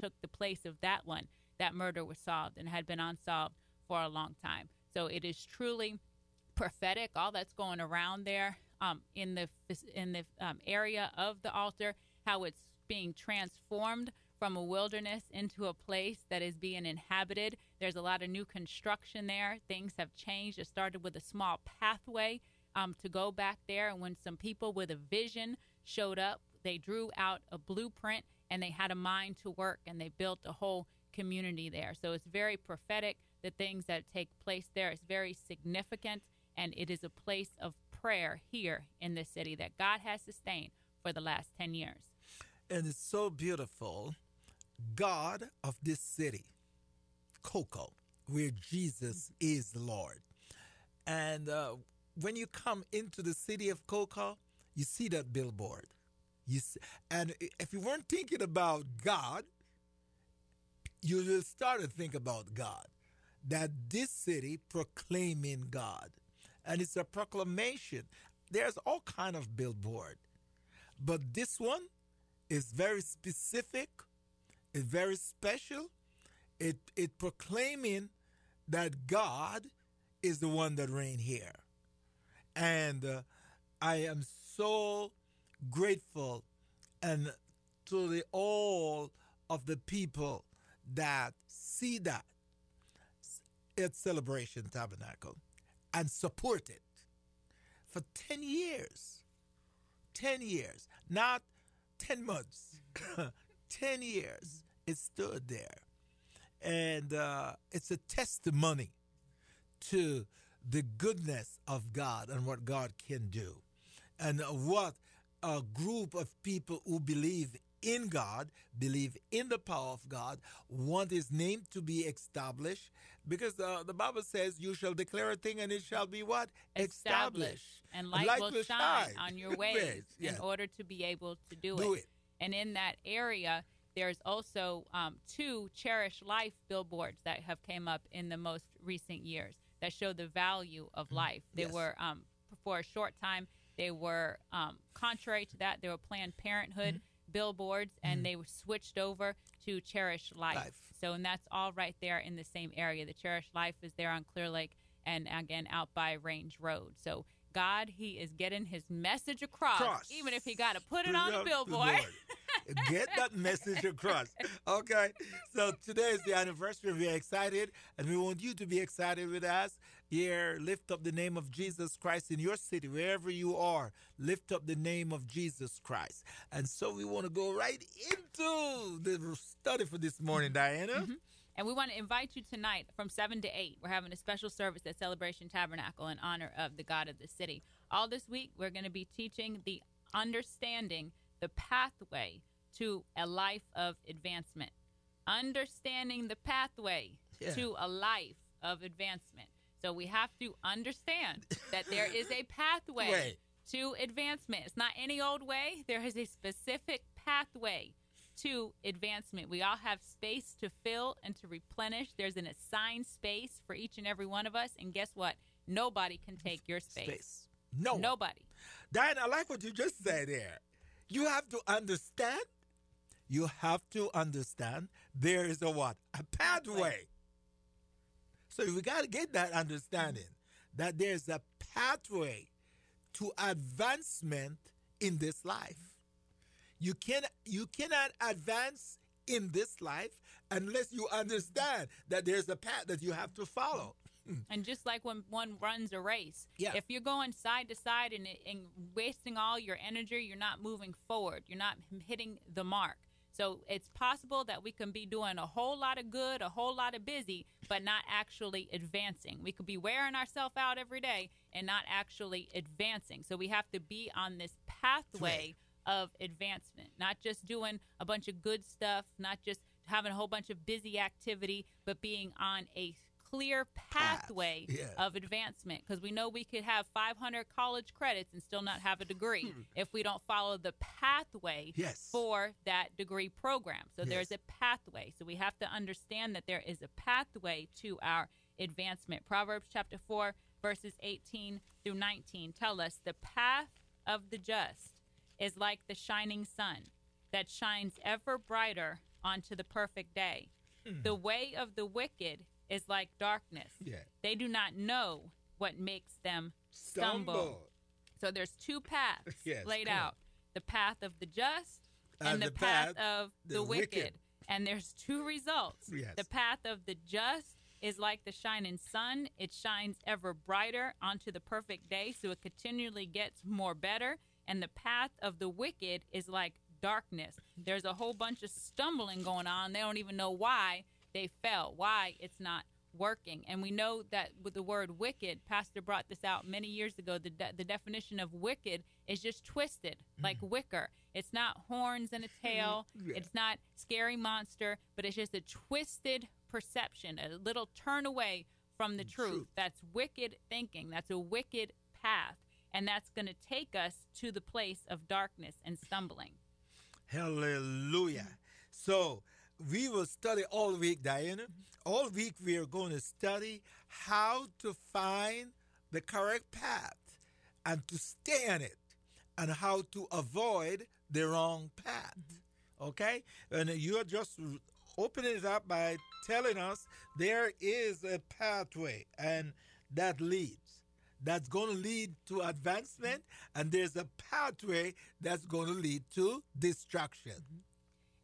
took the place of that one, that murder was solved and had been unsolved for a long time. So it is truly prophetic. All that's going around there um, in the in the um, area of the altar, how it's being transformed from a wilderness into a place that is being inhabited. There's a lot of new construction there. Things have changed. It started with a small pathway um, to go back there, and when some people with a vision showed up, they drew out a blueprint and they had a mind to work and they built a whole community there. So it's very prophetic. The things that take place there is very significant, and it is a place of prayer here in this city that God has sustained for the last 10 years. And it's so beautiful. God of this city, Cocoa, where Jesus is Lord. And uh, when you come into the city of Cocoa, you see that billboard. You and if you weren't thinking about God, you will start to think about God. That this city proclaiming God. And it's a proclamation. There's all kind of billboard. But this one is very specific, it's very special. It it proclaiming that God is the one that reign here. And uh, I am so grateful and to the all of the people that see that it's Celebration Tabernacle and support it for 10 years. 10 years, not 10 months, 10 years. It stood there. And uh, it's a testimony to the goodness of God and what God can do, and what a group of people who believe in God, believe in the power of God, want His name to be established, because uh, the Bible says, "You shall declare a thing, and it shall be what established, and light, light will, will shine, shine, on your ways yes. in order to be able to do, do it. it." And in that area, there's also um, two Cherish Life billboards that have came up in the most recent years that show the value of mm-hmm. life. They yes. were um, for a short time. They were um, contrary to that. They were Planned Parenthood mm-hmm. billboards, and mm-hmm. they were switched over to Cherish Life. Life. So, and that's all right there in the same area. The Cherish Life is there on Clear Lake, and again out by Range Road. So. God, he is getting his message across, Cross. even if he got to put it on a billboard. Get that message across. Okay. So today is the anniversary. We're excited and we want you to be excited with us. Here, lift up the name of Jesus Christ in your city, wherever you are. Lift up the name of Jesus Christ. And so we want to go right into the study for this morning, Diana. Mm-hmm. And we want to invite you tonight from 7 to 8. We're having a special service at Celebration Tabernacle in honor of the God of the city. All this week, we're going to be teaching the understanding the pathway to a life of advancement. Understanding the pathway yeah. to a life of advancement. So we have to understand that there is a pathway Wait. to advancement. It's not any old way, there is a specific pathway to advancement. We all have space to fill and to replenish. There's an assigned space for each and every one of us. And guess what? Nobody can take your space. space. No. Nobody. Diana, I like what you just said there. You have to understand you have to understand there is a what? A pathway. So we got to get that understanding that there's a pathway to advancement in this life. You can you cannot advance in this life unless you understand that there's a path that you have to follow. And just like when one runs a race, yeah. if you're going side to side and, and wasting all your energy, you're not moving forward. You're not hitting the mark. So it's possible that we can be doing a whole lot of good, a whole lot of busy, but not actually advancing. We could be wearing ourselves out every day and not actually advancing. So we have to be on this pathway of advancement, not just doing a bunch of good stuff, not just having a whole bunch of busy activity, but being on a clear pathway yeah. of advancement because we know we could have 500 college credits and still not have a degree hmm. if we don't follow the pathway yes. for that degree program. So yes. there's a pathway. So we have to understand that there is a pathway to our advancement. Proverbs chapter 4 verses 18 through 19 tell us the path of the just is like the shining sun that shines ever brighter onto the perfect day. The way of the wicked is like darkness. Yeah. They do not know what makes them stumble. So there's two paths Yes, laid out: the path of the just and, And the, the path, path of the the, wicked. wicked. And there's two results. Yes. The path of the just is like the shining sun; it shines ever brighter onto the perfect day, so it continually gets more better. And the path of the wicked is like darkness. There's a whole bunch of stumbling going on. They don't even know why they fell, why it's not working. And we know that with the word wicked, Pastor brought this out many years ago. The, de- the definition of wicked is just twisted, mm-hmm. like wicker. It's not horns and a tail, Yeah. it's not scary monster, but it's just a twisted perception, a little turn away from the truth. Truth. That's wicked thinking, that's a wicked path. And that's going to take us to the place of darkness and stumbling. Hallelujah. So we will study all week, Diana. All week we are going to study how to find the correct path and to stay on it and how to avoid the wrong path. Okay? And you're just opening it up by telling us there is a pathway and that leads. That's going to lead to advancement, and there's a pathway that's going to lead to destruction.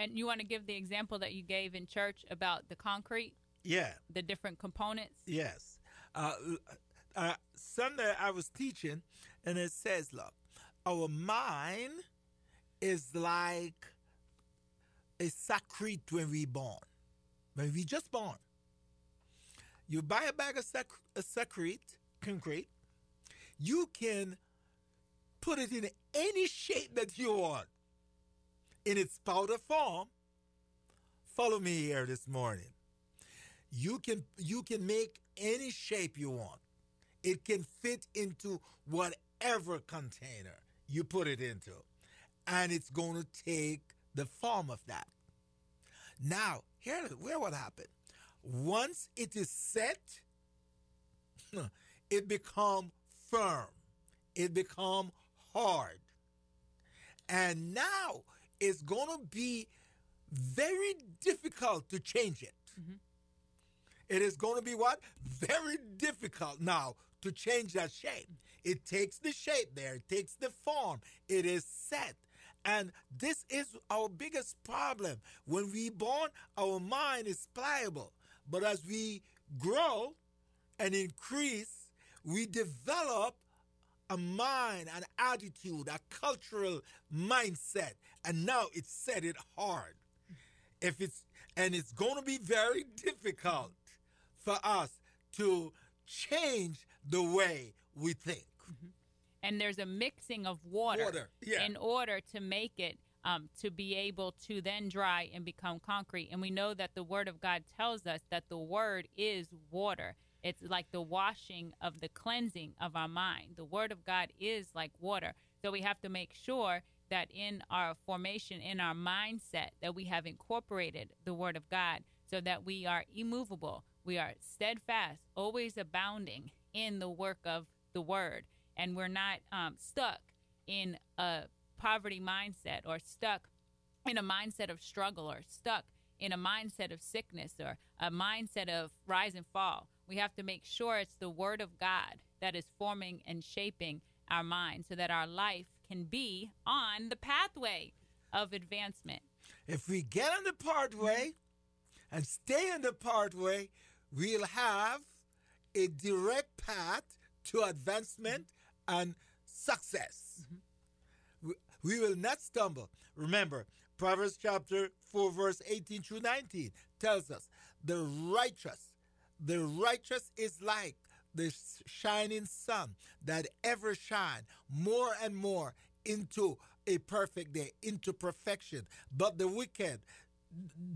And you want to give the example that you gave in church about the concrete, Yeah. the different components? Yes. Uh, uh, Sunday I was teaching, and it says, look, our mind is like a secrete when we born. When we just born. You buy a bag of sec- a concrete, you can put it in any shape that you want. In its powder form, follow me here this morning. You can you can make any shape you want. It can fit into whatever container you put it into and it's going to take the form of that. Now here where what happened. Once it is set it become firm. It become hard. And now it's going to be very difficult to change it mm-hmm. it is going to be what? Very difficult now to change that shape. It takes the shape there, it takes the form, it is set. And this is our biggest problem. When we born, our mind is pliable. But as we grow and increase, we develop a mind, an attitude, a cultural mindset. And now it's set it hard. If it's and it's going to be very difficult for us to change the way we think. and there's a mixing of water, Water, yeah. in order to make it um, to be able to then dry and become concrete. And we know that the Word of God tells us that the Word is water. It's like the washing of the cleansing of our mind. The Word of God is like water. So we have to make sure that in our formation, in our mindset, that we have incorporated the Word of God so that we are immovable, we are steadfast, always abounding in the work of the Word and we're not um, stuck in a poverty mindset or stuck in a mindset of struggle or stuck in a mindset of sickness or a mindset of rise and fall. We have to make sure it's the Word of God that is forming and shaping our mind so that our life can be on the pathway of advancement. If we get on the pathway and stay on the pathway, we'll have a direct path to advancement and success. We, we will not stumble. Remember, Proverbs chapter 4, verse 18 through 19 tells us the righteous, the righteous is like the shining sun that ever shine more and more into a perfect day, into perfection. But the wicked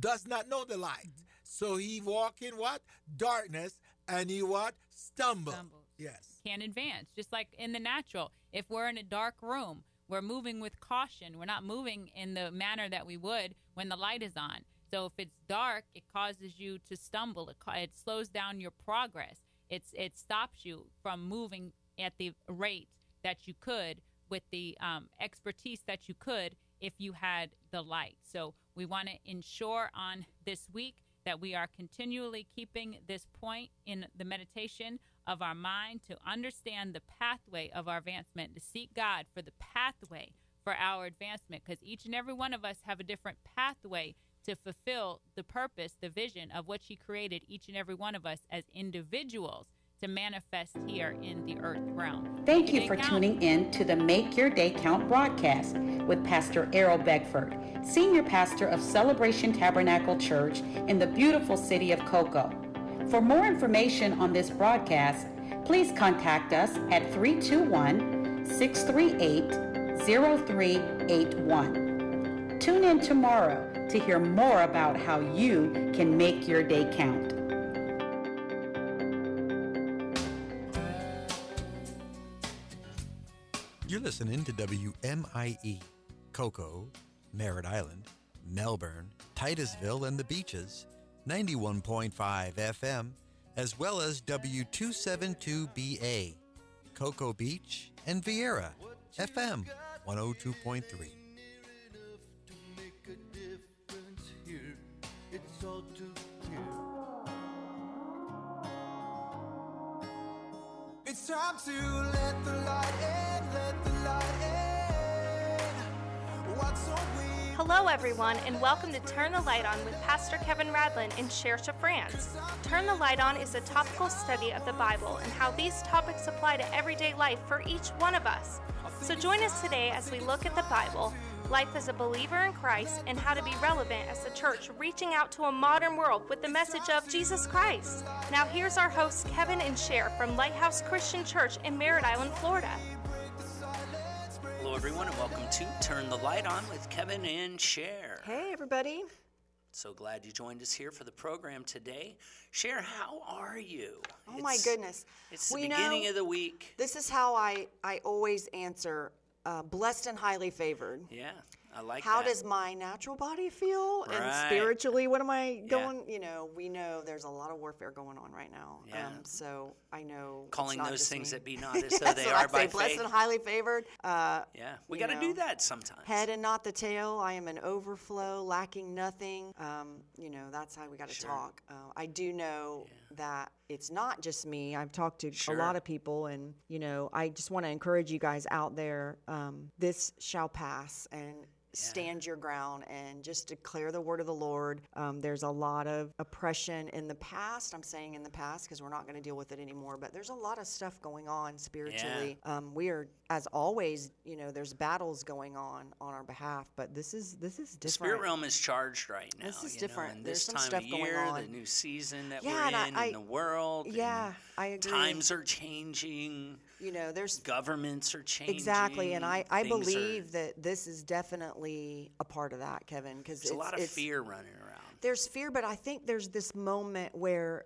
does not know the light. Mm-hmm. So he walk in what? Darkness and he what? Stumble. Stumbles. Yes. Can't advance. Just like in the natural, if we're in a dark room, we're moving with caution. We're not moving in the manner that we would when the light is on. So if it's dark, it causes you to stumble. It, ca- it slows down your progress. It's it stops you from moving at the rate that you could with the um, expertise that you could if you had the light. So We want to ensure on this week that we are continually keeping this point in the meditation of our mind to understand the pathway of our advancement, to seek God for the pathway for our advancement, because each and every one of us have a different pathway to fulfill the purpose, the vision of what He created each and every one of us as individuals to manifest here in the earth realm. Thank you for tuning in to the Make Your Day Count broadcast with Pastor Errol Beckford, Senior Pastor of Celebration Tabernacle Church in the beautiful city of Cocoa. For more information on this broadcast, please contact us at 321 638 0381. Tune in tomorrow to hear more about how you can make your day count. You're listening to WMIE, Cocoa, Merritt Island, Melbourne, Titusville, and the Beaches, 91.5 FM, as well as W272BA, Cocoa Beach, and Viera, FM 102.3. It's time to let the light in, let the light in. Hello, everyone, and welcome to Turn the Light On with Pastor Kevin Radlin in Cherche, France. Turn the Light On is a topical study of the Bible and how these topics apply to everyday life for each one of us. So join us today as we look at the Bible, life as a believer in Christ, and how to be relevant as a church reaching out to a modern world with the message of Jesus Christ. Now, here's our hosts, Kevin and Cher from Lighthouse Christian Church in Merritt Island, Florida. Hello, everyone, and welcome to Turn the Light On with Kevin and Cher. Hey, everybody. So glad you joined us here for the program today. Cher, how are you? Oh my goodness. It's the We beginning know- of the week. This is how I, I always answer uh, blessed and highly favored. Yeah, I like How that. does my natural body feel? Right. And spiritually, what am I Yeah. going? You know, we know there's a lot of warfare going on right now. Yeah. Um, so I know. Calling those things me. that be not as though they are I by say, blessed and highly favored. Uh, Yeah, we got to do that sometimes. Head and not the tail. I am an overflow, lacking nothing. Um, you know, that's how we got to Sure. talk. Uh, I do know that it's not just me. I've talked to Sure. a lot of people, and, you know, I just want to encourage you guys out there um, this shall pass. And stand your ground and just declare the word of the Lord. Um, there's a lot of oppression in the past. I'm saying in the past because we're not going to deal with it anymore, but there's a lot of stuff going on spiritually. Um, we are, as always, you know, there's battles going on on our behalf, but this is this is The different. spirit realm is charged right now. This is different. Know, and There's this some time stuff of going year, the new season that Yeah, we're in I- in the world. Yeah, I agree. Times are changing. You know, there's Governments are changing. exactly, and I I things are- believe that this is definitely a part of that, Kevin, because there's it's a lot of fear running around. there's fear, but I think there's this moment where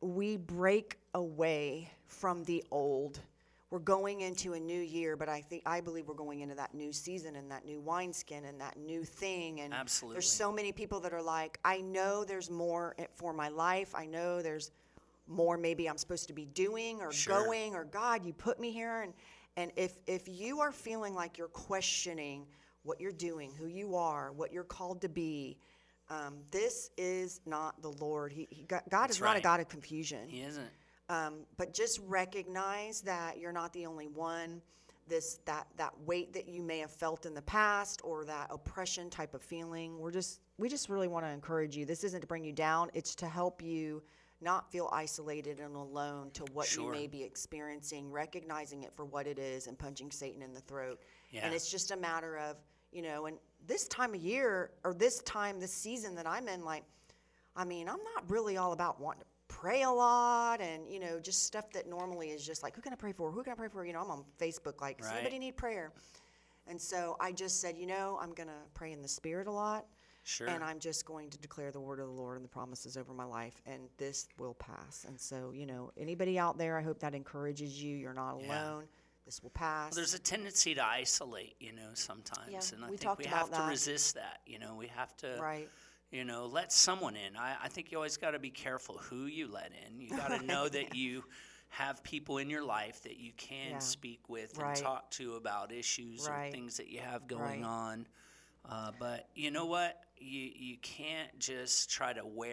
we break away from the old. We're going into a new year, but I think I believe we're going into that new season and that new wineskin and that new thing. And Absolutely. there's so many people that are like, I know there's more eh, for my life. I know there's more maybe I'm supposed to be doing or Sure. going or God, you put me here. And and if if you are feeling like you're questioning what you're doing, who you are, what you're called to be, um, this is not the Lord. He, he God, God is That's not a. God of confusion. He isn't. Um, but just recognize that you're not the only one. This that that weight that you may have felt in the past or that oppression type of feeling. We're just we just really want to encourage you. This isn't to bring you down. It's to help you not feel isolated and alone to what you Sure. may be experiencing, recognizing it for what it is and punching Satan in the throat. Yeah. And it's just a matter of, you know, and this time of year or this time, this season that I'm in, like, I mean, I'm not really all about wanting to pray a lot and, you know, just stuff that normally is just like, who can I pray for? Who can I pray for? You know, I'm on Facebook, like, does Right. anybody need prayer? And so I just said, you know, I'm going to pray in the spirit a lot. Sure. And I'm just going to declare the word of the Lord and the promises over my life, and this will pass. And so, you know, anybody out there, I hope that encourages you. You're not Yeah. alone. This will pass. Well, there's a tendency to isolate, you know, sometimes, Yeah, and I we think we have to resist that. You know, we have to, Right. you know, let someone in. I, I think you always got to be careful who you let in. You got to know that you have people in your life that you can Yeah. speak with Right. and talk to about issues or things that you have going Right. on. Uh, but you know what? You you can't just try to wear